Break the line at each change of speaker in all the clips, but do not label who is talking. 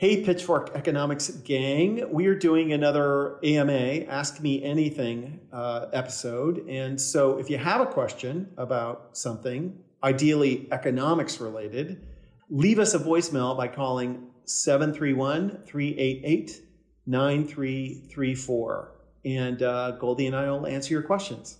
Hey, Pitchfork Economics gang. We are doing another AMA, Ask Me Anything uh, episode. And so if you have a question about something, ideally economics related, leave us a voicemail by calling 731 388 9334. And uh, Goldie and I will answer your questions.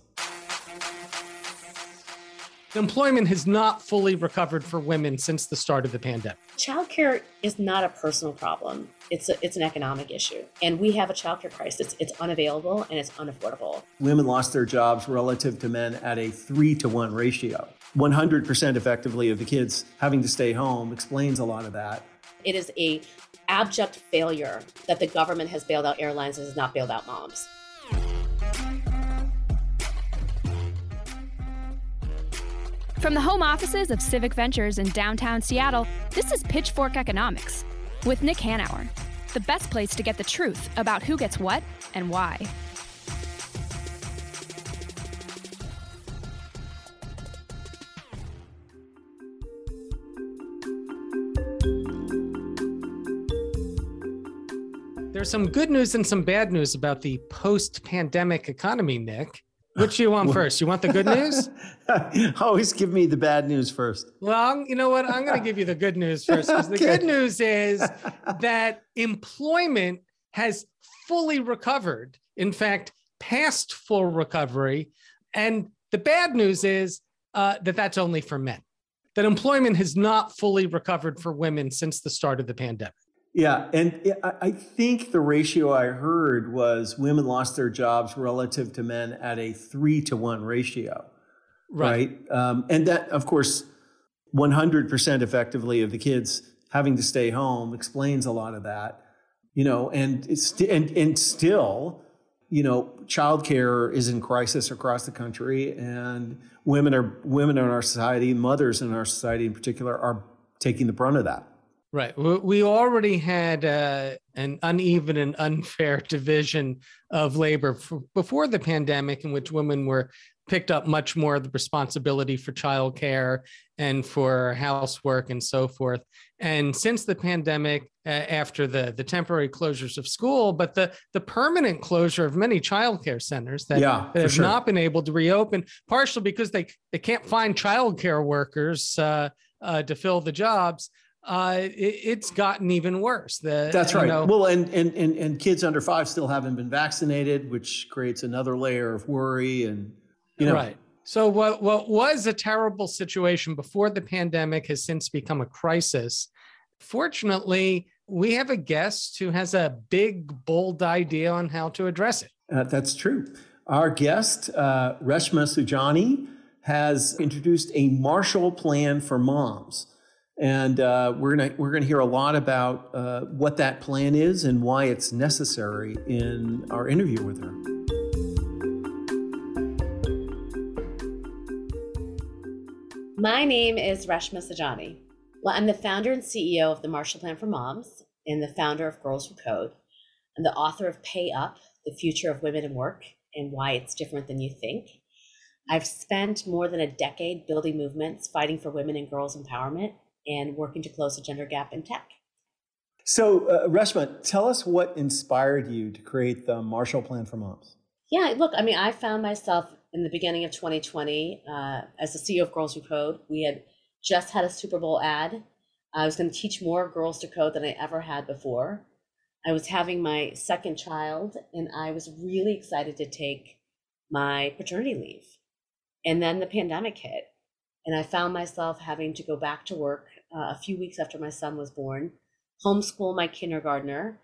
Employment has not fully recovered for women since the start of the pandemic.
Childcare is not a personal problem. It's a, it's an economic issue. And we have a childcare crisis. It's unavailable and it's unaffordable.
Women lost their jobs relative to men at a 3 to 1 ratio. 100% effectively of the kids having to stay home explains a lot of that.
It is a abject failure that the government has bailed out airlines and has not bailed out moms.
From the home offices of Civic Ventures in downtown Seattle, this is Pitchfork Economics with Nick Hanauer, the best place to get the truth about who gets what and why.
There's some good news and some bad news about the post pandemic economy, Nick. Which do you want first? You want the good news?
Always give me the bad news first.
Well, you know what? I'm going to give you the good news first. Because the good news is that employment has fully recovered. In fact, past full recovery. And the bad news is uh, that that's only for men. That employment has not fully recovered for women since the start of the pandemic.
Yeah, and I think the ratio I heard was women lost their jobs relative to men at a three to one ratio, right? right? Um, and that, of course, 100% effectively of the kids having to stay home explains a lot of that, you know, and it's and and still, you know, childcare is in crisis across the country, and women are women in our society, mothers in our society in particular, are taking the brunt of that.
Right. We already had uh, an uneven and unfair division of labor before the pandemic, in which women were picked up much more of the responsibility for childcare and for housework and so forth. And since the pandemic, uh, after the the temporary closures of school, but the the permanent closure of many childcare centers that,
yeah,
that have
sure.
not been able to reopen, partially because they they can't find childcare workers uh, uh to fill the jobs uh, it, it's gotten even worse. The,
That's right.
Know,
well, and, and and and kids under five still haven't been vaccinated, which creates another layer of worry. And you know,
right. So what what was a terrible situation before the pandemic has since become a crisis. Fortunately, we have a guest who has a big, bold idea on how to address it.
Uh, that's true. Our guest, uh, Reshma Saujani, has introduced a Marshall Plan for Moms and uh, we're gonna we're gonna hear a lot about uh, what that plan is and why it's necessary in our interview with her.
My name is Reshma Saujani. Well, I'm the founder and CEO of the Marshall Plan for Moms and the founder of Girls Who Code. I'm the author of Pay Up: The Future of Women in Work and Why It's Different Than You Think. I've spent more than a decade building movements fighting for women and girls' empowerment and working to close the gender gap in tech.
So, uh, Reshma, tell us what inspired you to create the Marshall Plan for Moms.
Yeah, look, I mean, I found myself in the beginning of 2020 uh, as the CEO of Girls Who Code. We had just had a Super Bowl ad. I was going to teach more girls to code than I ever had before. I was having my second child, and I was really excited to take my paternity leave. And then the pandemic hit, and I found myself having to go back to work uh, a few weeks after my son was born, homeschool my kindergartner,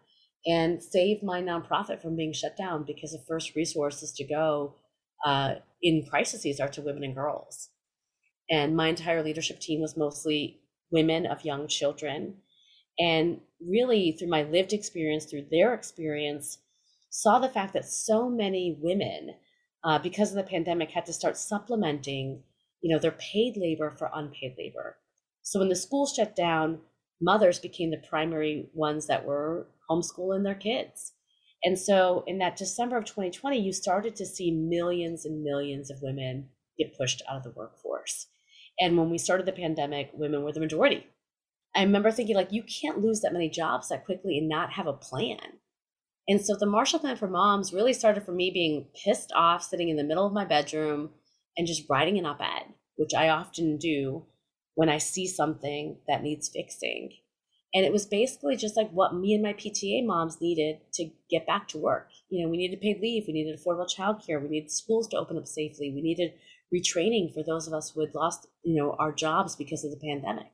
and save my nonprofit from being shut down because the first resources to go uh, in crises are to women and girls. And my entire leadership team was mostly women of young children. And really, through my lived experience, through their experience, saw the fact that so many women, uh, because of the pandemic, had to start supplementing you know, their paid labor for unpaid labor. So when the schools shut down, mothers became the primary ones that were homeschooling their kids. And so in that December of 2020, you started to see millions and millions of women get pushed out of the workforce. And when we started the pandemic, women were the majority. I remember thinking, like, you can't lose that many jobs that quickly and not have a plan. And so the Marshall Plan for Moms really started for me being pissed off, sitting in the middle of my bedroom and just writing an op ed, which I often do when I see something that needs fixing. And it was basically just like what me and my PTA moms needed to get back to work. You know, we needed paid leave, we needed affordable childcare, we needed schools to open up safely, we needed retraining for those of us who had lost, you know, our jobs because of the pandemic.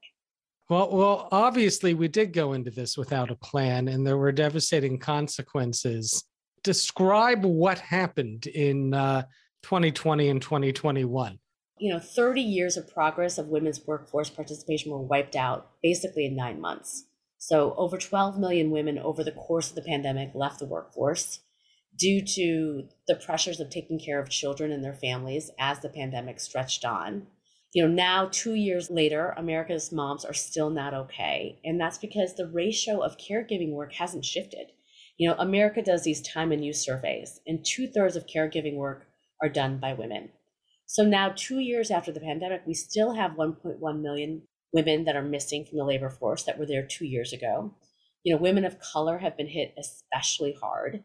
Well, well, obviously we did go into this without a plan and there were devastating consequences. Describe what happened in uh, 2020 and 2021
you know 30 years of progress of women's workforce participation were wiped out basically in nine months. So over 12 million women over the course of the pandemic left the workforce due to the pressures of taking care of children and their families as the pandemic stretched on. You know now two years later america's moms are still not okay. And that's because the ratio of caregiving work hasn't shifted. You know america does these time and use surveys and two-thirds of caregiving work are done by women so now, two years after the pandemic, we still have 1.1 million women that are missing from the labor force that were there two years ago. You know, women of color have been hit especially hard.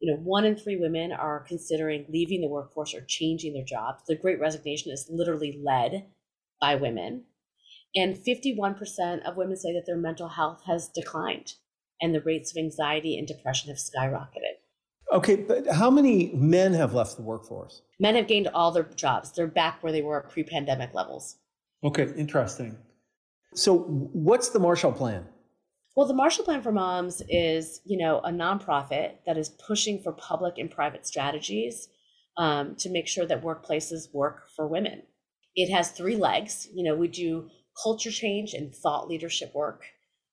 You know, one in three women are considering leaving the workforce or changing their jobs. The great resignation is literally led by women. And 51% of women say that their mental health has declined and the rates of anxiety and depression have skyrocketed.
Okay, but how many men have left the workforce?
Men have gained all their jobs. They're back where they were at pre pandemic levels.
Okay, interesting. So, what's the Marshall Plan?
Well, the Marshall Plan for Moms is, you know, a nonprofit that is pushing for public and private strategies um, to make sure that workplaces work for women. It has three legs. You know, we do culture change and thought leadership work.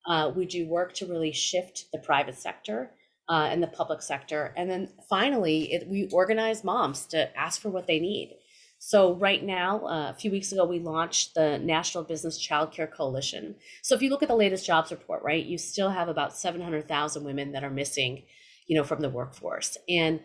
Uh, we do work to really shift the private sector uh, in the public sector. And then finally, it, we organize moms to ask for what they need. So right now, uh, a few weeks ago, we launched the National Business Child Care Coalition. So if you look at the latest jobs report, right, you still have about 700,000 women that are missing, you know, from the workforce. And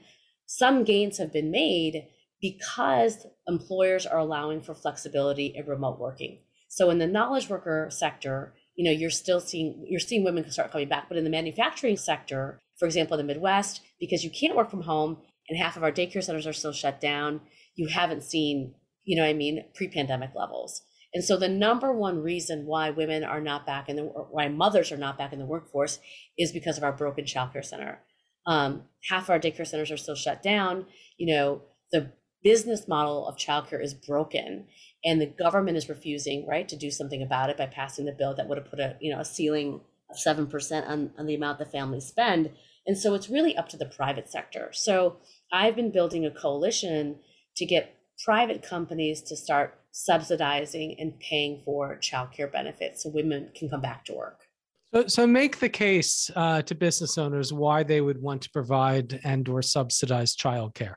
some gains have been made because employers are allowing for flexibility in remote working. So in the knowledge worker sector, you know, you're still seeing you're seeing women start coming back, but in the manufacturing sector, for example, in the Midwest, because you can't work from home and half of our daycare centers are still shut down, you haven't seen, you know I mean, pre pandemic levels. And so the number one reason why women are not back in the, why mothers are not back in the workforce is because of our broken childcare center. Um, half of our daycare centers are still shut down. You know, the business model of childcare is broken and the government is refusing, right, to do something about it by passing the bill that would have put a, you know, a ceiling of 7% on, on the amount the families spend. And so it's really up to the private sector. So I've been building a coalition to get private companies to start subsidizing and paying for childcare benefits so women can come back to work.
So, so make the case uh, to business owners why they would want to provide and or subsidize childcare.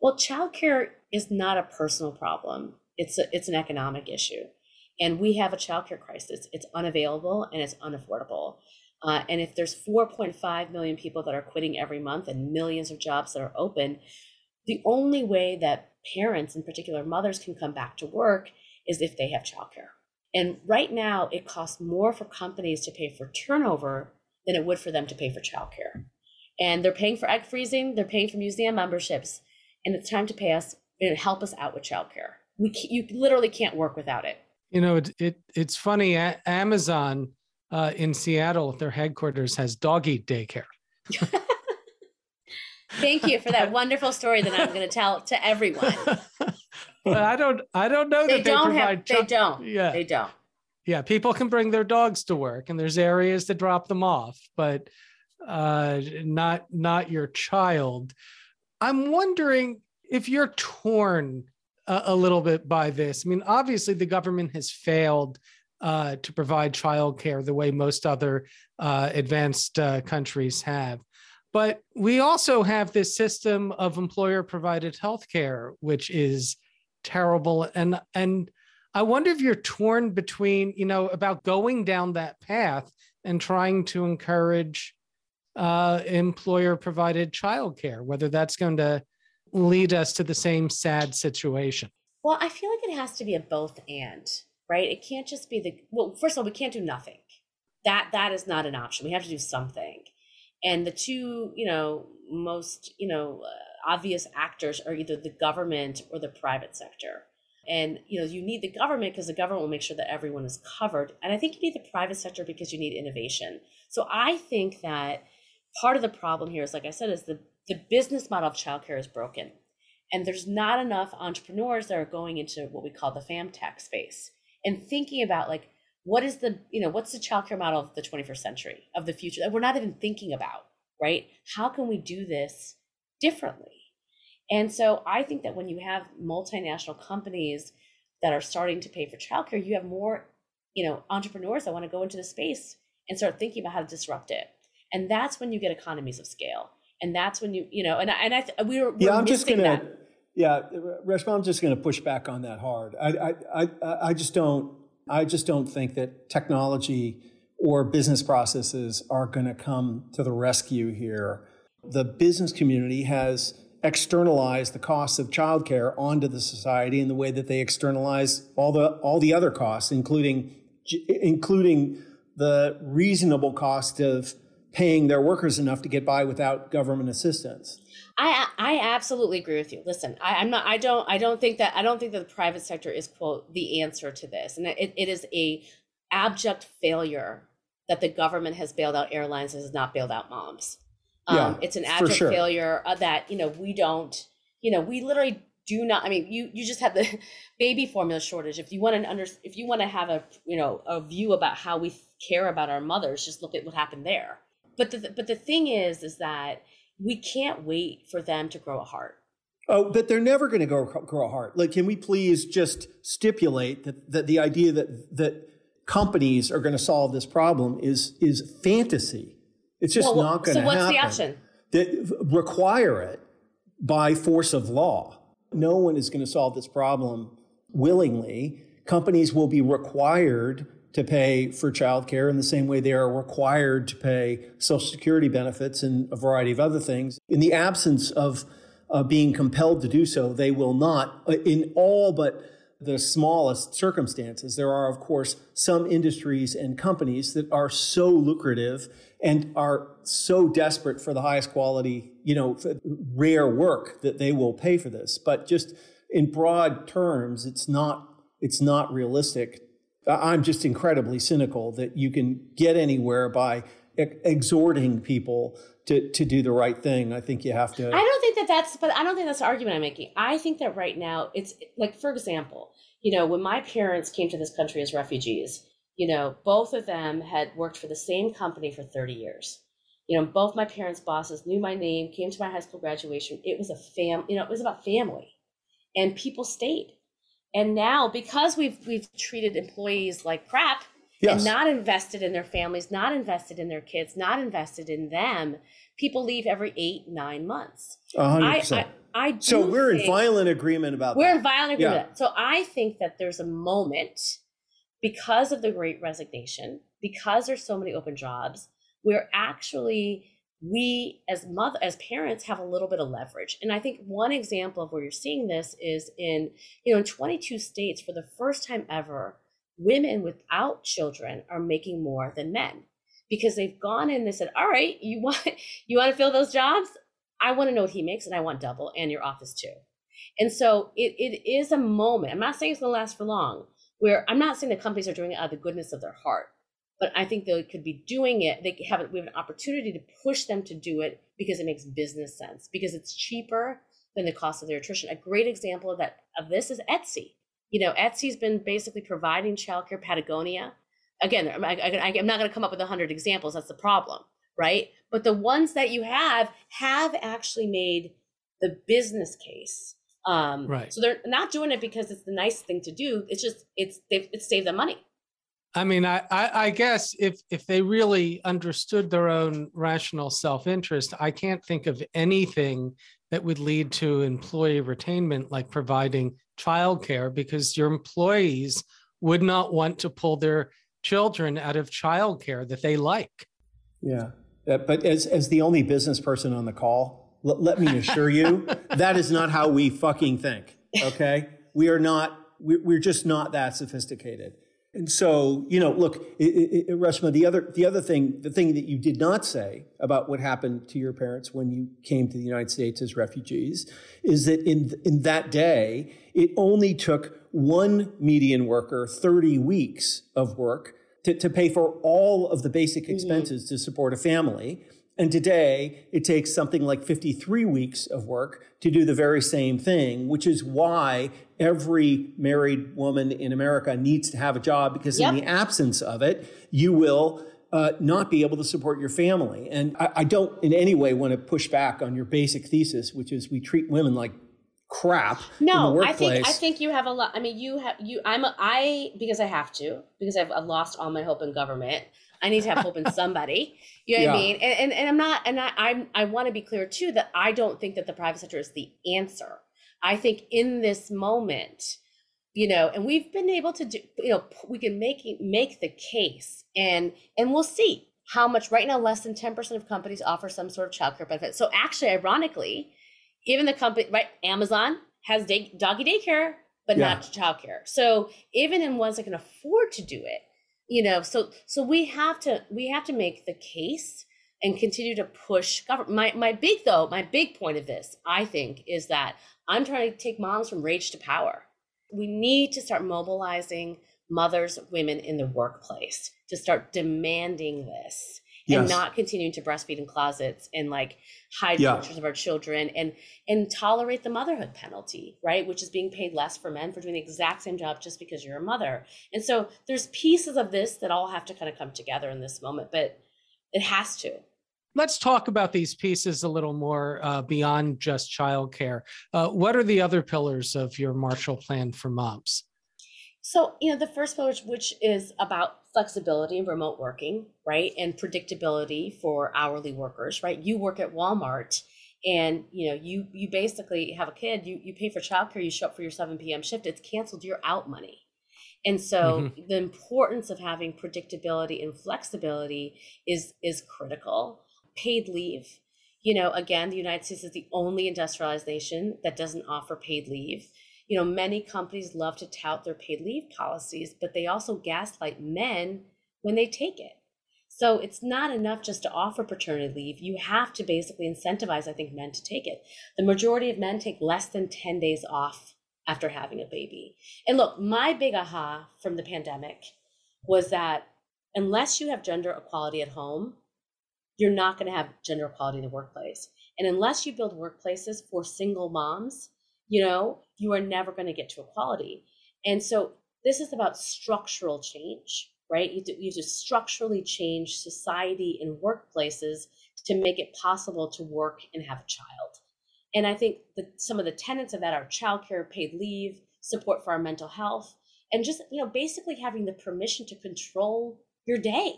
Well, childcare is not a personal problem. It's a, it's an economic issue, and we have a childcare crisis. It's unavailable and it's unaffordable. Uh, and if there's 4.5 million people that are quitting every month and millions of jobs that are open, the only way that parents, in particular mothers, can come back to work is if they have childcare. And right now, it costs more for companies to pay for turnover than it would for them to pay for childcare. And they're paying for egg freezing, they're paying for museum memberships, and it's time to pay us and help us out with childcare. We you literally can't work without it.
You know, it, it it's funny. Amazon uh, in Seattle, their headquarters has doggy daycare.
Thank you for that wonderful story that I'm going to tell to everyone.
but I don't, I don't know
they
that
don't
they
have. They don't.
Yeah,
they don't.
Yeah, people can bring their dogs to work, and there's areas to drop them off, but uh, not not your child. I'm wondering if you're torn a, a little bit by this. I mean, obviously, the government has failed uh, to provide childcare the way most other uh, advanced uh, countries have. But we also have this system of employer provided healthcare, which is terrible. And, and I wonder if you're torn between, you know, about going down that path and trying to encourage uh, employer provided childcare, whether that's going to lead us to the same sad situation.
Well, I feel like it has to be a both and right? It can't just be the, well, first of all, we can't do nothing, that that is not an option. We have to do something. And the two, you know, most, you know, uh, obvious actors are either the government or the private sector. And you know, you need the government because the government will make sure that everyone is covered. And I think you need the private sector because you need innovation. So I think that part of the problem here is, like I said, is the the business model of childcare is broken. And there's not enough entrepreneurs that are going into what we call the fam tech space and thinking about like what is the you know what's the childcare model of the 21st century of the future that we're not even thinking about right? How can we do this differently? And so i think that when you have multinational companies that are starting to pay for childcare you have more you know entrepreneurs that want to go into the space and start thinking about how to disrupt it. And that's when you get economies of scale. And that's when you you know and I, and I we were,
yeah I'm just gonna that. Yeah Reshma I'm just gonna push back on that hard I I I, I just don't I just don't think that technology or business processes are going to come to the rescue here. The business community has externalized the costs of childcare onto the society in the way that they externalize all the all the other costs, including including the reasonable cost of paying their workers enough to get by without government assistance.
I I absolutely agree with you. Listen, I, am not. I don't. I don't think that. I don't think that the private sector is quote the answer to this, and it, it is a abject failure that the government has bailed out airlines and has not bailed out moms. Um, yeah, it's an abject sure. failure uh, that you know we don't. You know, we literally do not. I mean, you you just have the baby formula shortage. If you want to under, if you want to have a you know a view about how we care about our mothers, just look at what happened there. But the but the thing is, is that we can't wait for them to grow a heart.
Oh, but they're never going to grow, grow a heart. Like, can we please just stipulate that, that the idea that, that companies are going to solve this problem is, is fantasy. It's just well, not going to
happen.
So
what's the option?
That require it by force of law. No one is going to solve this problem willingly. Companies will be required to pay for childcare in the same way they are required to pay Social Security benefits and a variety of other things. In the absence of uh, being compelled to do so, they will not, uh, in all but the smallest circumstances. There are, of course, some industries and companies that are so lucrative and are so desperate for the highest quality, you know, rare work that they will pay for this. But just in broad terms, it's not it's not realistic I'm just incredibly cynical that you can get anywhere by exhorting people to, to do the right thing. I think you have to.
I don't think that that's, but I don't think that's the argument I'm making. I think that right now it's like, for example, you know, when my parents came to this country as refugees, you know, both of them had worked for the same company for 30 years. You know, both my parents' bosses knew my name, came to my high school graduation. It was a fam, you know, it was about family, and people stayed and now because we've we've treated employees like crap yes. and not invested in their families, not invested in their kids, not invested in them, people leave every eight, nine months.
hundred percent. I, I so we're in violent agreement about that.
we're
that.
in violent agreement. Yeah. So I think that there's a moment because of the great resignation, because there's so many open jobs, we're actually we as mother as parents have a little bit of leverage. And i think one example of where you're seeing this is in you know in 22 states for the first time ever women without children are making more than men because they've gone in and said all right you want you want to fill those jobs? I want to know what he makes and i want double and your office too. And so it, it is a moment. I'm not saying it's going to last for long where i'm not saying the companies are doing it out of the goodness of their heart but I think they could be doing it. They have we have an opportunity to push them to do it because it makes business sense because it's cheaper than the cost of their attrition. A great example of that of this is Etsy. You know, Etsy's been basically providing childcare. Patagonia, again, I, am not going to come up with a hundred examples. That's the problem, right? But the ones that you have have actually made the business case. Um, right. So they're not doing it because it's the nice thing to do. It's just it's they've it's saved them money.
I mean, I, I, I, guess if if they really understood their own rational self-interest, I can't think of anything that would lead to employee retainment like providing childcare because your employees would not want to pull their children out of childcare that they like.
Yeah, uh, but as as the only business person on the call, l- let me assure you that is not how we fucking think. Okay, we are not. We're just not that sophisticated And so, you know, look, it, it, Reshma, the other, the other thing, the thing that you did not say about what happened to your parents when you came to the United States as refugees is that in, in that day, it only took one median worker 30 weeks of work to, to pay for all of the basic mm-hmm. expenses mm-hmm. to support a family. And today, it takes something like 53 weeks of work to do the very same thing, which is why every married woman in America needs to have a job because yep. in the absence of it, you will uh, not be able to support your family. And I, I, don't in any way want to push back on your basic thesis, which is we treat women like crap.
No, I think I think you have a lot. I mean, you have you. I'm a, I because I have to because I've, I've lost all my hope in government. I need to have hope in somebody. You know yeah. what I mean? And, and, and I'm not, and I, I'm, I want to be clear too that I don't think that the private sector is the answer. I think in this moment, you know, and we've been able to do, you know, we can make make the case, and and we'll see how much. Right now, less than ten percent of companies offer some sort of childcare benefit. So actually, ironically, even the company, right, Amazon has day, doggy daycare, but yeah. not childcare. So even in ones that can afford to do it, you know so so we have to we have to make the case and continue to push government my my big though my big point of this i think is that i'm trying to take moms from rage to power. We need to start mobilizing mothers women in the workplace to start demanding this yes. and not continuing to breastfeed in closets and like hide yeah. pictures of our children and and tolerate the motherhood penalty right which is being paid less for men for doing the exact same job just because you're a mother and so there's pieces of this that all have to kind of come together in this moment but it has to
let's talk about these pieces a little more uh, beyond just childcare. Uh, what are the other pillars of your Marshall Plan for moms?
So, you know, the first pillar, which is about flexibility and remote working, right? And predictability for hourly workers, right? You work at Walmart and you know, you you basically have a kid, you you pay for childcare, you show up for your 7 p.m. shift, it's canceled, you're out money. And so mm-hmm. the importance of having predictability and flexibility is is critical. Paid leave. You know, again, the United States is the only industrialized nation that doesn't offer paid leave you know, many companies love to tout their paid leave policies, but they also gaslight men when they take it. So it's not enough just to offer paternity leave. You have to basically incentivize, I think, men to take it. The majority of men take less than 10 days off after having a baby. And look, my big aha from the pandemic was that unless you have gender equality at home, you're not going to have gender equality in the workplace. And unless you build workplaces for single moms, you know, you are never going to get to equality. And so this is about structural change, right? You, you to structurally change society and workplaces to make it possible to work and have a child. And I think that some of the tenets of that are childcare, paid leave, support for our mental health, and just you know basically having the permission to control your day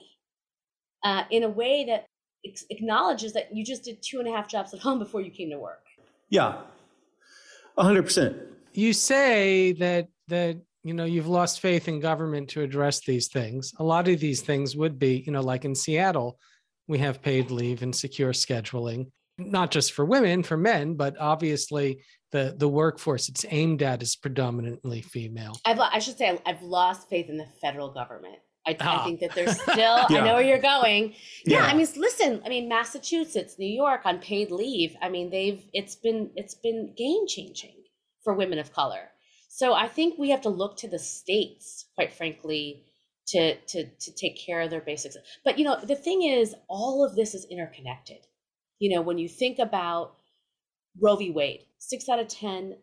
uh, in a way that acknowledges that you just did two and a half jobs at home before you came to work.
Yeah, hundred percent.
You say that that you know you've lost faith in government to address these things. A lot of these things would be, you know, like in Seattle, we have paid leave and secure scheduling, not just for women, for men, but obviously the the workforce it's aimed at is predominantly female.
I've, I should say I've lost faith in the federal government. I, ah. I, think that there's still, yeah. I know where you're going. Yeah. yeah. I mean, listen, I mean, Massachusetts, New York on paid leave. I mean, they've, it's been, it's been game changing for women of color. So I think we have to look to the states, quite frankly, to, to, to take care of their basics. But, you know, the thing is, all of this is interconnected. You know, when you think about Roe v. Wade, six out of 10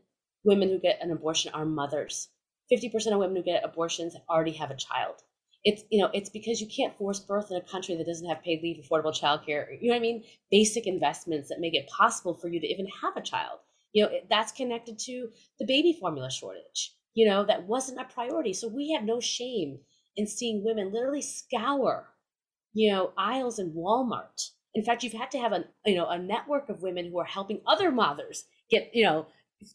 women who get an abortion are mothers. 50% of women who get abortions already have a child it's you know it's because you can't force birth in a country that doesn't have paid leave affordable childcare you know what i mean? Basic investments that make it possible for you to even have a child. You know that's connected to the baby formula shortage you know that wasn't a priority. So we have no shame in seeing women literally scour you know aisles in walmart. In fact you've had to have a you know a network of women who are helping other mothers get you know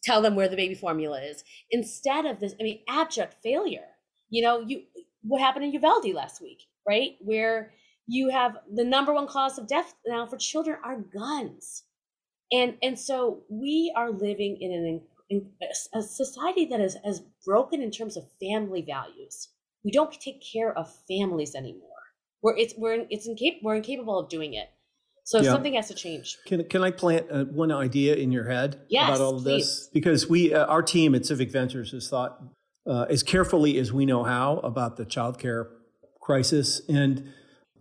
tell them where the baby formula is instead of this i mean abject failure. You know you what happened in Uvalde last week, right? Where you have the number one cause of death now for children are guns. And, and so we are living in an in a society that is as broken in terms of family values, we don't take care of families anymore. We're it's we're it's incap- we're incapable of doing it. So yeah. something has to change.
Can can I plant uh, one idea in your head
yes,
about all of please. this? Because we uh, our team at Civic Ventures has thought uh, as carefully as we know how about the childcare crisis and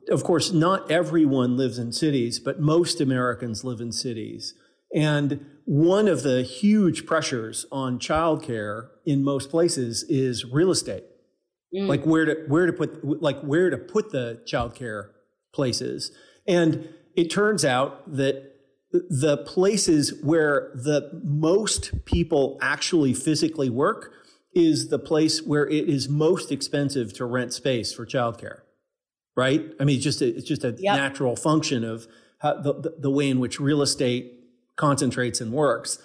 of course, not everyone lives in cities, but most Americans live in cities. And one of the huge pressures on childcare in most places is real estate. Mm. Like where to where to put like where to put the childcare places. And it turns out that the places where the most people actually physically work is the place where it is most expensive to rent space for childcare right? I mean, it's just a, it's just a yep. natural function of how, the, the, the way in which real estate concentrates and works.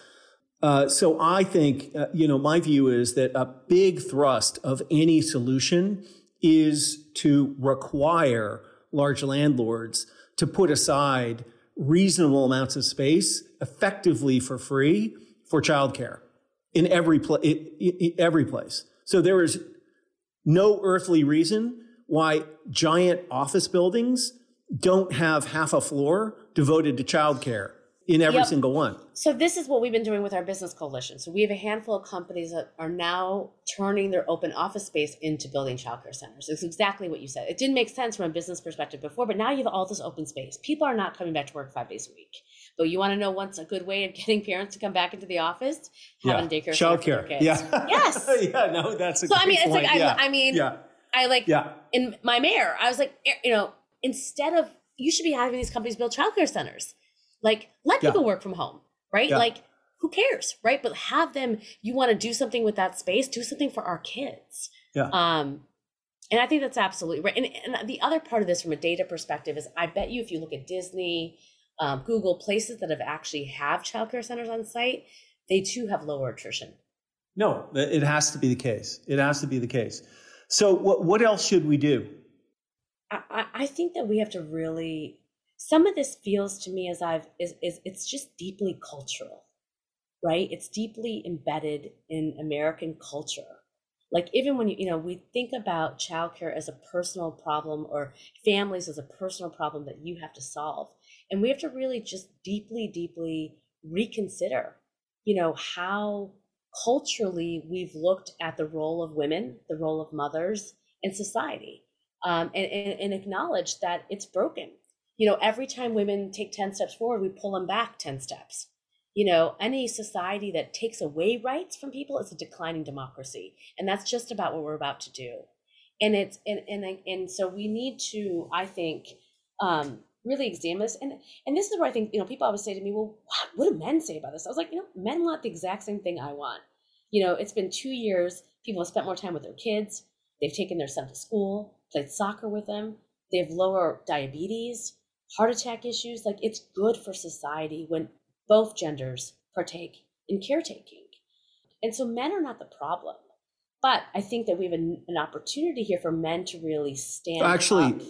Uh, so I think, uh, you know, my view is that a big thrust of any solution is to require large landlords to put aside reasonable amounts of space effectively for free for childcare in every, pla- in, in every place. So there is no earthly reason why giant office buildings don't have half a floor devoted to childcare in every yep. single one.
So this is what we've been doing with our business coalition. So we have a handful of companies that are now turning their open office space into building childcare centers. It's exactly what you said. It didn't make sense from a business perspective before, but now you have all this open space. People are not coming back to work five days a week. But you want to know what's a good way of getting parents to come back into the office? Having yeah. daycare
childcare. Yeah.
Yes.
yeah. No, that's a
so. I mean,
it's
point.
like
yeah. I, I mean, yeah. I like yeah. in my mayor, I was like, eh, you know, instead of you should be having these companies build childcare centers. Like let people work from home, right? Like who cares, right? But have them. You want to do something with that space? Do something for our kids.
Yeah.
Um, and I think that's absolutely right. And, and the other part of this, from a data perspective, is I bet you if you look at Disney, um, Google, places that have actually have childcare centers on site, they too have lower attrition.
No, it has to be the case. It has to be the case. So, what, what else should we do?
I, I think that we have to really. Some of this feels to me as I've is, is it's just deeply cultural, right? It's deeply embedded in American culture. Like even when you you know we think about childcare as a personal problem or families as a personal problem that you have to solve, and we have to really just deeply, deeply reconsider, you know, how culturally we've looked at the role of women, the role of mothers in society, um, and, and, and acknowledge that it's broken. You know, every time women take 10 steps forward, we pull them back 10 steps. You know, any society that takes away rights from people is a declining democracy. And that's just about what we're about to do. And it's, and, and, and so we need to, I think, um, really examine this. And and this is where I think, you know, people always say to me, well, what, what do men say about this? I was like, you know, men want the exact same thing I want. You know, it's been two years. People have spent more time with their kids. They've taken their son to school, played soccer with them. They have lower diabetes, heart attack issues. Like it's good for society when both genders partake in caretaking. And so men are not the problem. But I think that we have an, an opportunity here for men to really stand
Actually,
up.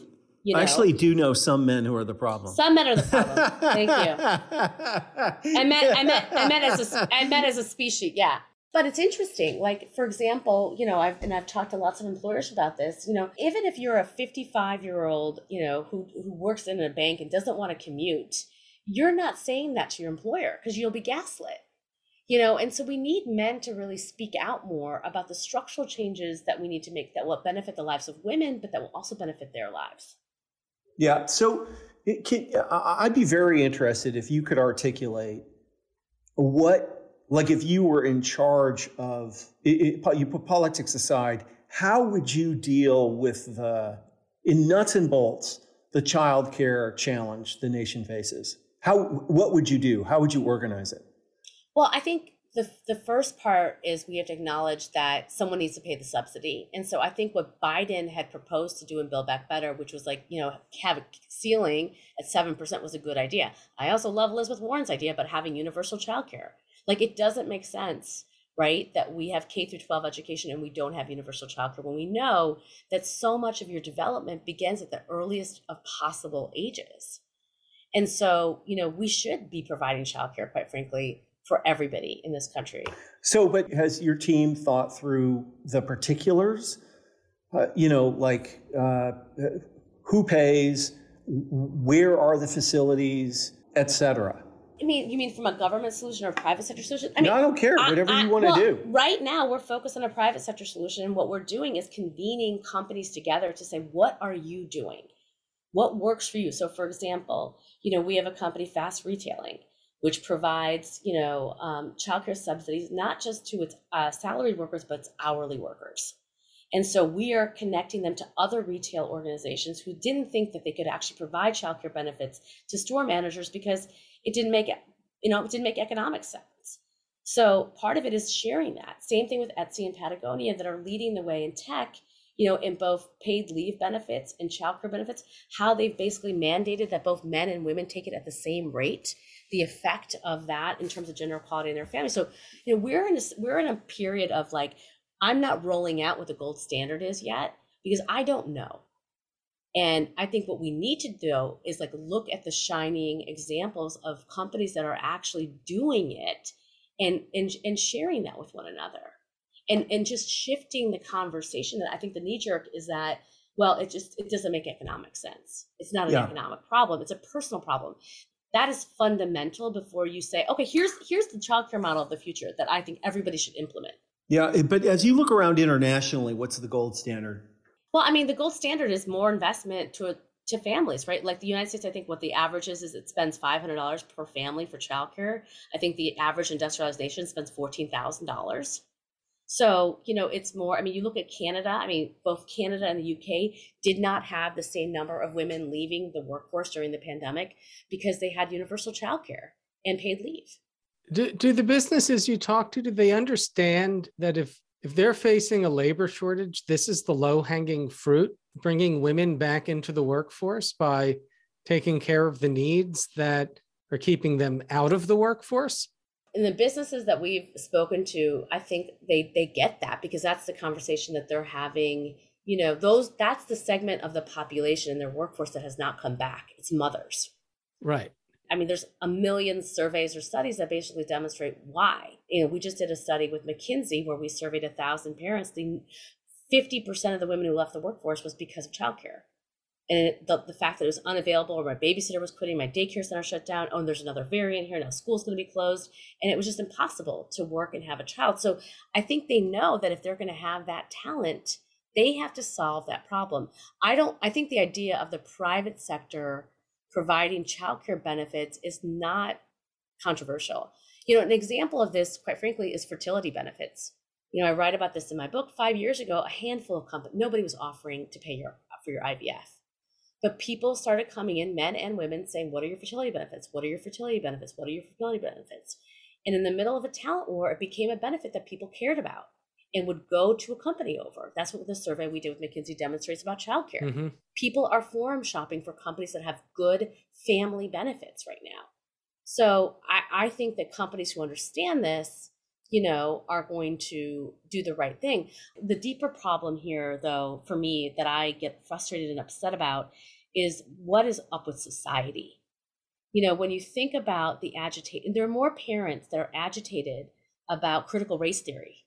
You know? I actually do know some men who are the problem.
Some men are the problem. Thank you. I meant, I meant, I meant as a, I meant as a species. Yeah. But it's interesting. Like, for example, you know, I've, and I've talked to lots of employers about this, you know, even if you're a 55 year old, you know, who, who works in a bank and doesn't want to commute, you're not saying that to your employer because you'll be gaslit you know and so we need men to really speak out more about the structural changes that we need to make that will benefit the lives of women but that will also benefit their lives
yeah. So eh, can, I'd be very interested if you could articulate what, like, if you were in charge of, it, it, you put politics aside, how would you deal with the, in nuts and bolts, the child care challenge the nation faces? How, what would you do? How would you organize it?
Well, I think the, the first part is we have to acknowledge that someone needs to pay the subsidy. And so I think what Biden had proposed to do in Build Back Better, which was like, you know, have a ceiling at 7% was a good idea. I also love Elizabeth Warren's idea about having universal childcare. Like it doesn't make sense, right? That we have K through 12 education and we don't have universal childcare when we know that so much of your development begins at the earliest of possible ages. And so, you know, we should be providing childcare, quite frankly, for everybody in this country.
So, but has your team thought through the particulars uh, you know, like uh, who pays, where are the facilities, et cetera.
I mean, you mean from a government solution or a private sector solution? I mean,
no, I don't care. Whatever I, I, you want to
well,
do.
Right now, we're focused on a private sector solution, and what we're doing is convening companies together to say, what are you doing? What works for you? So, for example, you know, we have a company, Fast Retailing, which provides, you know, um, childcare subsidies not just to its uh, salaried workers, but its hourly workers. And so we are connecting them to other retail organizations who didn't think that they could actually provide childcare benefits to store managers because it didn't make you know it didn't make economic sense. So part of it is sharing that. Same thing with Etsy and Patagonia that are leading the way in tech, you know, in both paid leave benefits and childcare benefits, how they've basically mandated that both men and women take it at the same rate. The effect of that in terms of gender equality in their family. So, you know, we're in a, we're in a period of like I'm not rolling out what the gold standard is yet because I don't know. And I think what we need to do is like look at the shining examples of companies that are actually doing it and and, and sharing that with one another. And and just shifting the conversation that I think the knee jerk is that well it just it doesn't make economic sense. It's not an yeah. economic problem, it's a personal problem. That is fundamental before you say, okay, here's here's the childcare model of the future that I think everybody should implement.
Yeah, eh, but as you look around internationally, what's the gold standard?
Well, I mean, the gold standard is more investment to to families, right? Like the United States, I think what the average is is it spends five hundred dollars per family for childcare. I think the average industrialized nation spends fourteen thousand dollars. So, you know, it's more, I mean, you look at Canada, I mean, both Canada and the UK did not have the same number of women leaving the workforce during the pandemic because they had universal childcare and paid leave.
Do, do the businesses you talk to do they understand that if if they're facing a labor shortage, this is the low hanging fruit, bringing women back into the workforce by taking care of the needs that are keeping them out of the workforce?
In the businesses that we've spoken to, I think they they get that because that's the conversation that they're having. You know, those that's the segment of the population in their workforce that has not come back. It's mothers.
Right.
I mean, there's a million surveys or studies that basically demonstrate why. You know, we just did a study with McKinsey where we surveyed a thousand parents. The 50% of the women who left the workforce was because of childcare. And the, the fact that it was unavailable, or my babysitter was quitting, my daycare center shut down. Oh, and there's another variant here. Now school's going to be closed. And it was just impossible to work and have a child. So I think they know that if they're going to have that talent, they have to solve that problem. I don't, I think the idea of the private sector providing childcare benefits is not controversial. You know, an example of this, quite frankly, is fertility benefits. You know, I write about this in my book. Five years ago, a handful of companies, nobody was offering to pay your for your IVF. But people started coming in, men and women, saying, What are your fertility benefits? What are your fertility benefits? What are your fertility benefits? And in the middle of a talent war, it became a benefit that people cared about and would go to a company over. That's what the survey we did with McKinsey demonstrates about childcare. Mm-hmm. People are forum shopping for companies that have good family benefits right now. So I, I think that companies who understand this, you know, are going to do the right thing. The deeper problem here, though, for me, that I get frustrated and upset about is what is up with society. You know, when you think about the agitate, there are more parents that are agitated about critical race theory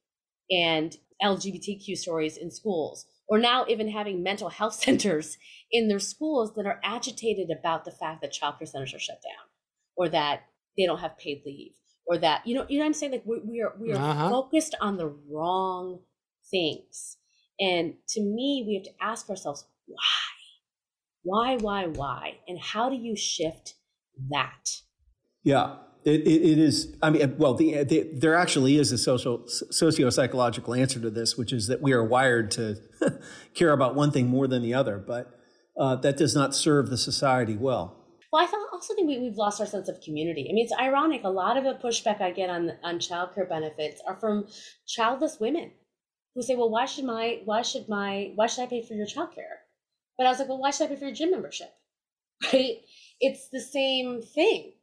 and LGBTQ stories in schools, or now even having mental health centers in their schools that are agitated about the fact that childcare centers are shut down, or that they don't have paid leave, or that you know, you know, what I'm saying like we, we are we are uh-huh. focused on the wrong things, and to me, we have to ask ourselves why, why, why, why, and how do you shift that?
Yeah, it, it, is. I mean, well, the, the, there actually is a social socio psychological answer to this, which is that we are wired to care about one thing more than the other, but uh, that does not serve the society well.
Well, I also think we, have lost our sense of community. I mean, it's ironic. A lot of the pushback I get on on childcare benefits are from childless women who say, "Well, why should my why should my why should I pay for your childcare?" But I was like, "Well, why should I pay for your gym membership?" Right? It's the same thing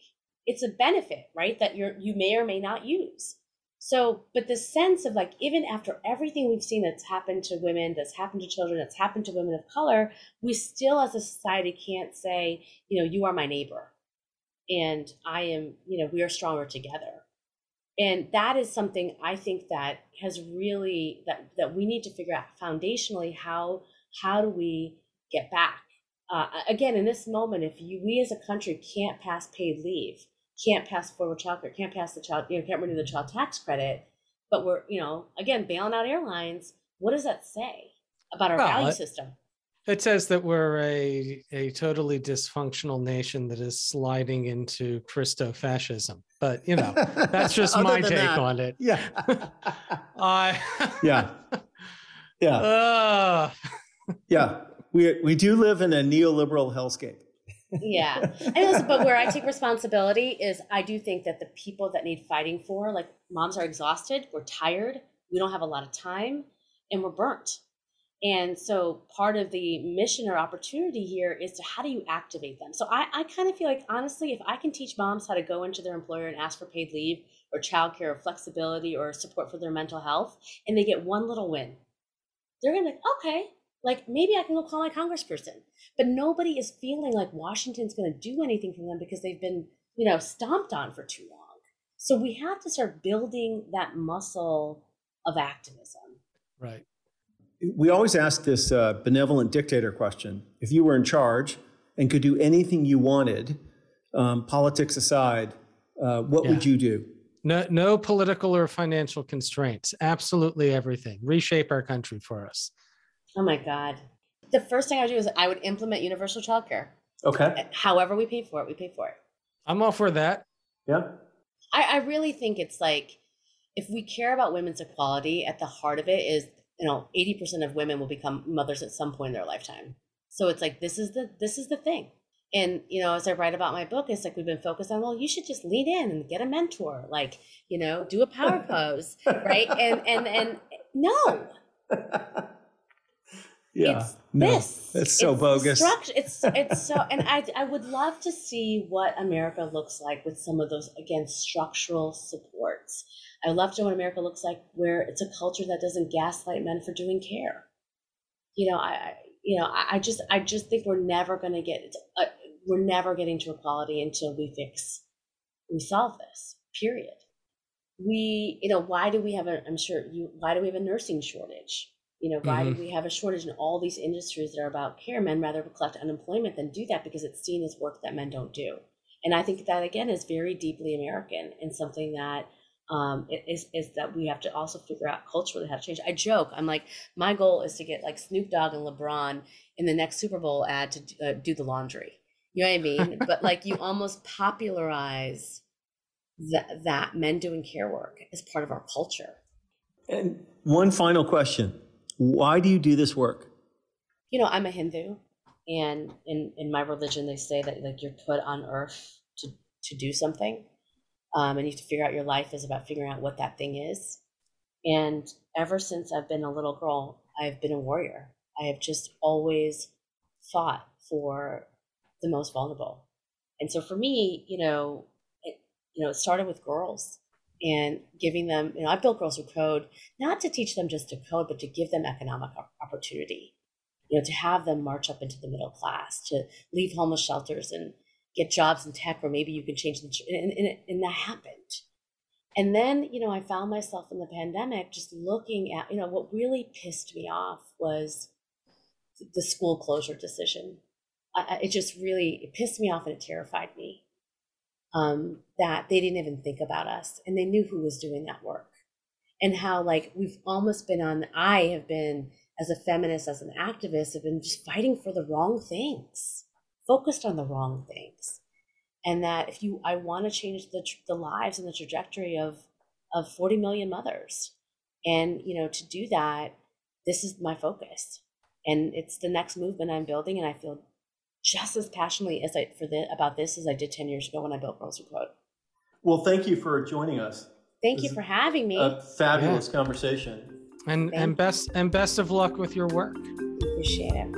it's a benefit, right? That you're you may or may not use. So, but the sense of like, even after everything we've seen that's happened to women, that's happened to children, that's happened to women of color, we still as a society can't say, you know, you are my neighbor. And I am, you know, we are stronger together. and that is something i think that has really that that we need to figure out foundationally how how do we get back uh, again in this moment if you we as a country can't pass paid leave can't pass forward child care can't pass the child you know can't renew the child tax credit but we're you know again bailing out airlines what does that say about our well, value system
it says that we're a, a totally dysfunctional nation that is sliding into Christo fascism. But, you know, that's just my take
that,
on it.
Yeah.
uh,
yeah. Yeah. Uh, yeah. We, we do live in a neoliberal hellscape.
yeah. But where I take responsibility is I do think that the people that need fighting for, like moms are exhausted, we're tired, we don't have a lot of time, and we're burnt and so part of the mission or opportunity here is to how do you activate them? So I, I kind of feel like honestly, if I can teach moms how to go into their employer and ask for paid leave or childcare or flexibility or support for their mental health, and they get one little win, they're gonna be like, okay, like maybe I can go call my congressperson. But nobody is feeling like Washington's gonna do anything for them because they've been, you know, stomped on for too long. So we have to start building that muscle of activism.
Right
we always ask this uh, benevolent dictator question. If you were in charge and could do anything you wanted, um, politics aside, uh, what yeah. would you do?
No, no political or financial constraints. Absolutely everything. Reshape our country for us.
Oh my God. The first thing I would do is I would implement universal childcare.
Okay.
Eh, however we pay for it, we pay for it.
I'm all for that.
Yeah.
I, I really think it's like if we care about women's equality, at the heart of it is you know 80% of women will become mothers at some point in their lifetime so it's like this is the this is the thing and you know as i write about my book it's like we've been focused on well you should just lean in and get a mentor like you know do a power pose right and and and eh, no
yeah
it's no, this
it's so
it's
bogus
structure, it's it's so and i i would love to see what america looks like with some of those again structural supports I would love to know what America looks like, where it's a culture that doesn't gaslight men for doing care. You know, I, you know, I, just, I just think we're never going to get, uh, we're never getting to equality until we fix, we solve this. Period. We, you know, why do we have a? I'm sure you. Why do we have a nursing shortage? You know, why mm-hmm. do we have a shortage in all these industries that are about care? Men rather collect unemployment than do that because it's seen as work that men don't do. And I think that again is very deeply American and something that um, is, is that we have to also figure out culturally how to change. I joke, I'm like, my goal is to get like Snoop Dogg and LeBron in the next Super Bowl ad to uh, do the laundry. You know what I mean? but like you almost popularize that, that men doing care work as part of our culture.
And one final question Why do you do this work?
You know, I'm a Hindu, and in, in my religion, they say that like you're put on earth to, to do something um, and you have to figure out your life is about figuring out what that thing is. And ever since I've been a little girl, I've been a warrior. I have just always fought for the most vulnerable. And so for me, you know, it, you know, it started with girls and giving them, you know, I built Girls Who Code not to teach them just to code, but to give them economic opportunity. You know, to have them march up into the middle class, to leave homeless shelters and get jobs in tech or maybe you can change the and, and, and that happened. And then you know i found myself in the pandemic just looking at you know what really pissed me off was the school closure decision. I, it just really it pissed me off and it terrified me um, that they didn't even think about us and they knew who was doing that work. And how like we've almost been on i have been as a feminist as an activist have been just fighting for the wrong things focused on the wrong things. And that if you i want to change the, the lives and the trajectory of of 40 million mothers. And you know to do that this is my focus. And it's the next movement i'm building and i feel just as passionately as i for the, about this as i did 10 years ago when i built girls who code
well thank you for joining us.
Thank you for having me.
a fabulous yeah. conversation.
And thank and best and best of luck with your work.
Appreciate it.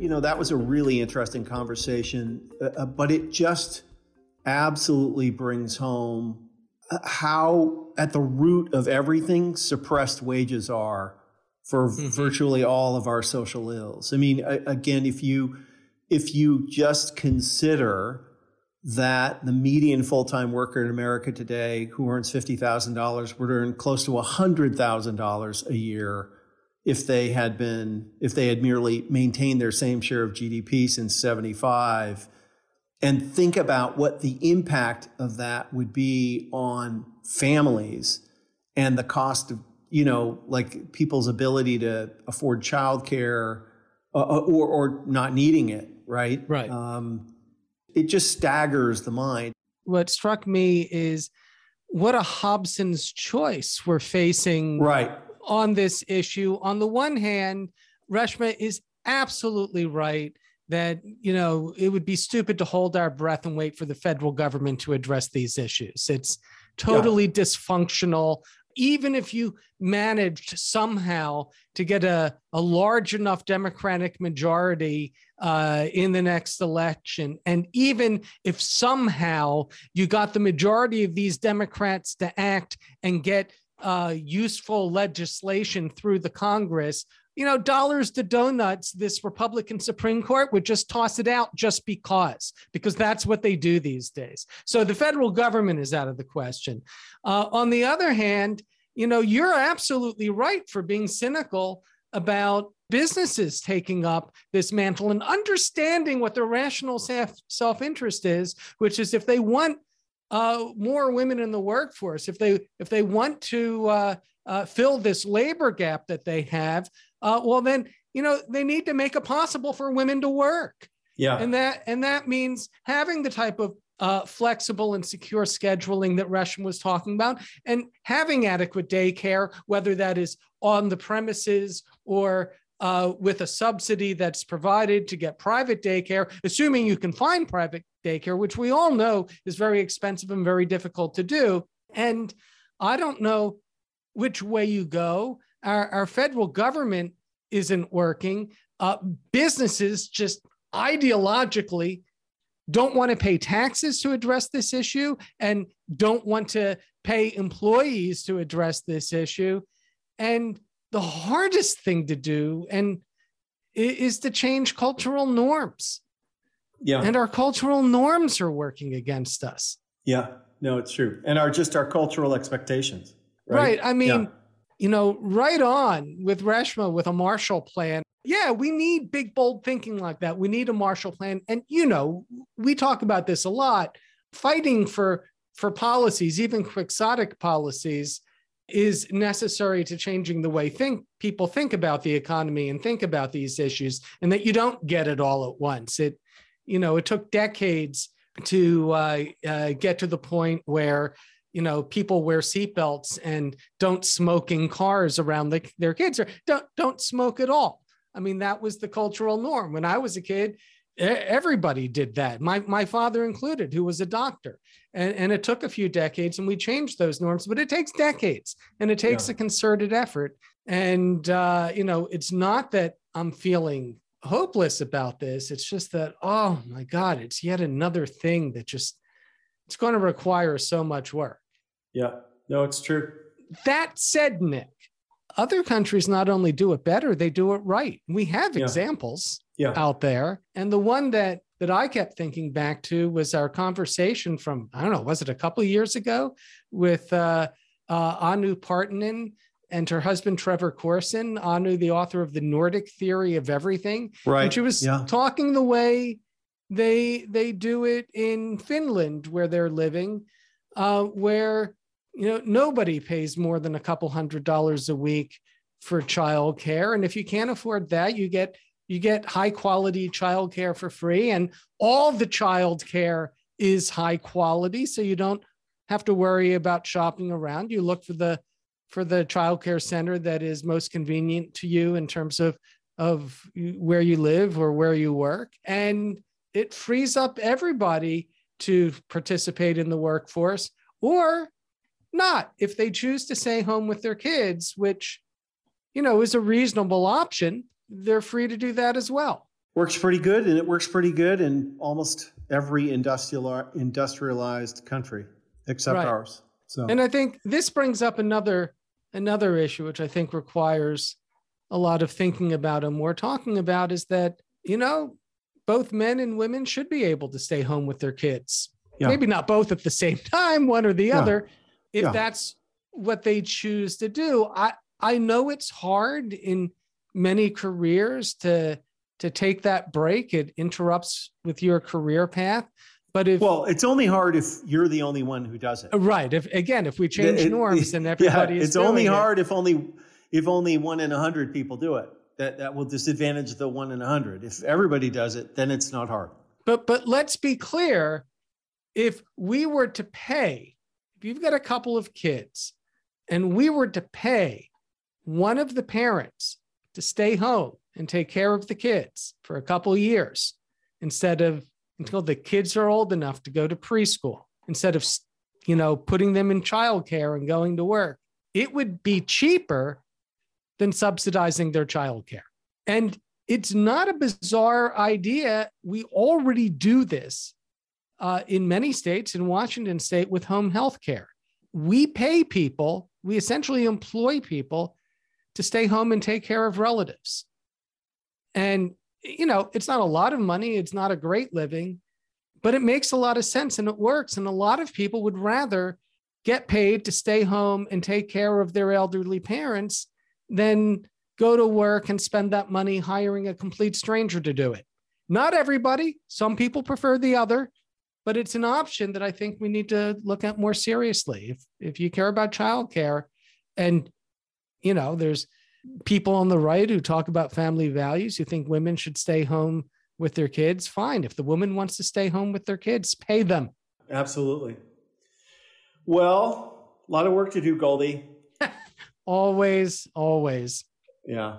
You know, that was a really interesting conversation, uh, uh, but it just absolutely brings home uh, how, at the root of everything, suppressed wages are for mm-hmm. virtually all of our social ills. I mean, again, if you if you just consider that the median full-time worker in America today who earns $50,000 would earn close to $100,000 a year if they had been if they had merely maintained their same share of GDP since 75 and think about what the impact of that would be on families and the cost of you know like people's ability to afford childcare uh, uh or or not needing it right
right
um, it just staggers the mind.
What struck me is what a Hobson's choice we're facing
right.
on this issue. On the one hand, Reshma is absolutely right that you know it would be stupid to hold our breath and wait for the federal government to address these issues. It's totally yeah. dysfunctional even if you managed somehow to get a, a large enough Democratic majority uh, in the next election, and even if somehow you got the majority of these Democrats to act and get uh, useful legislation through the Congress, you know, dollars to donuts, this Republican Supreme Court would just toss it out just because, because that's what they do these days. So the federal government is out of the question. Uh, on the other hand, you know, you're absolutely right for being cynical about businesses taking up this mantle and understanding what their rational self interest is, which is if they want uh, more women in the workforce, if they if they want to uh, uh, fill this labor gap that they have, uh, well then you know they need to make it possible for women to work.
Yeah,
and that and that means having the type of uh, flexible and secure scheduling that Reshma was talking about, and having adequate daycare, whether that is on the premises or uh, with a subsidy that's provided to get private daycare, assuming you can find private daycare, which we all know is very expensive and very difficult to do. And I don't know which way you go. Our, our federal government isn't working. Uh, businesses just ideologically don't want to pay taxes to address this issue and don't want to pay employees to address this issue. And the hardest thing to do and is to change cultural norms.
Yeah.
And our cultural norms are working against us.
Yeah. No, it's true. And are just our cultural expectations. Right.
right. I mean, yeah. You know, right on with Reshma with a Marshall Plan. Yeah, we need big, bold thinking like that. We need a Marshall Plan. And, you know, we talk about this a lot. Fighting for for policies, even quixotic policies, is necessary to changing the way think people think about the economy and think about these issues, and that you don't get it all at once. It, you know, it took decades to uh, uh, get to the point where you know people wear seatbelts and don't smoke in cars around the, their kids or don't don't smoke at all I mean, that was the cultural norm. When I was a kid, everybody did that, my, my father included, who was a doctor. And, and it took a few decades and we changed those norms, but it takes decades and it takes yeah. a concerted effort. And, uh, you know, it's not that I'm feeling hopeless about this. It's just that, oh my God, it's yet another thing that just, it's going to require so much work.
Yeah, no, it's true.
That said, Nick, other countries not only do it better, they do it right. We have
yeah.
examples
yeah.
out there. And the one that that I kept thinking back to was our conversation from, I don't know, was it a couple of years ago with uh, uh, Anu Partanen and her husband, Trevor Corson. Anu, the author of The Nordic Theory of Everything.
Right.
And she was
yeah.
talking the way they they do it in Finland where they're living, uh, where you know nobody pays more than a couple hundred dollars a week for childcare. And if you can't afford that you get you get high quality childcare for free. And all the childcare is high quality. So you don't have to worry about shopping around. You look for the for the childcare center that is most convenient to you in terms of of where you live or where you work. And it frees up everybody to participate in the workforce or not if they choose to stay home with their kids, which, you know, is a reasonable option. They're free to do that as well.
Works pretty good, and it works pretty good in almost every industrial industrialized country except right. ours. So,
and I think this brings up another another issue, which I think requires a lot of thinking about and we're talking about, is that you know both men and women should be able to stay home with their kids.
Yeah.
Maybe not both at the same time, one or the
Yeah.
other, if
Yeah.
that's what they choose to do. I I know it's hard in many careers to to take that break. It interrupts with your career path. But if
Well, it's only hard if you're the only one who does it.
right, if again, if we change
It-
norms and everybody
yeah,
is
it's only
doing it-
hard if only if only one in a hundred people do it. That that will disadvantage the one in a hundred. If everybody does it, then it's not hard.
But but let's be clear, if we were to pay, if you've got a couple of kids and we were to pay one of the parents to stay home and take care of the kids for a couple of years instead of until the kids are old enough to go to preschool, instead of you know putting them in childcare and going to work, it would be cheaper than subsidizing their childcare. And it's not a bizarre idea. We already do this uh, in many states, in Washington state, with home health care. We pay people, we essentially employ people to stay home and take care of relatives. And, you know, it's not a lot of money, it's not a great living, but it makes a lot of sense and it works. And a lot of people would rather get paid to stay home and take care of their elderly parents than go to work and spend that money hiring a complete stranger to do it. Not everybody, some people prefer the other, but it's an option that I think we need to look at more seriously. If if you care about childcare and you know, there's people on the right who talk about family values who think women should stay home with their kids, fine. If the woman wants to stay home with their kids, pay them.
Absolutely. Well, a lot of work to do, Goldy.
Always, always.
Yeah.